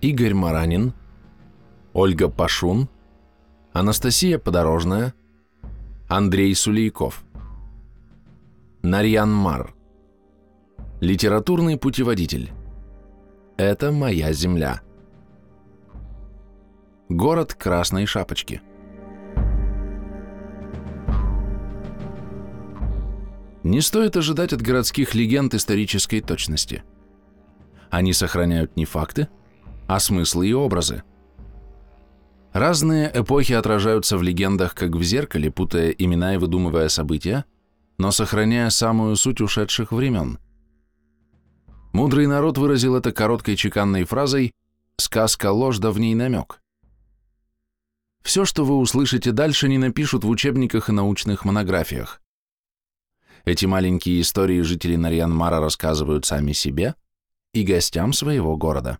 Игорь Маранин, Ольга Пашун, Анастасия Подорожная, Андрей Сулейков. Нарьян Мар. Литературный путеводитель. Это моя земля. Город Красной Шапочки. Не стоит ожидать от городских легенд исторической точности. Они сохраняют не факты, а смыслы и образы. Разные эпохи отражаются в легендах, как в зеркале, путая имена и выдумывая события, но сохраняя самую суть ушедших времен. Мудрый народ выразил это короткой чеканной фразой «сказка ложь, да в ней намек». Все, что вы услышите дальше, не напишут в учебниках и научных монографиях. Эти маленькие истории жители Нарьянмара рассказывают сами себе и гостям своего города.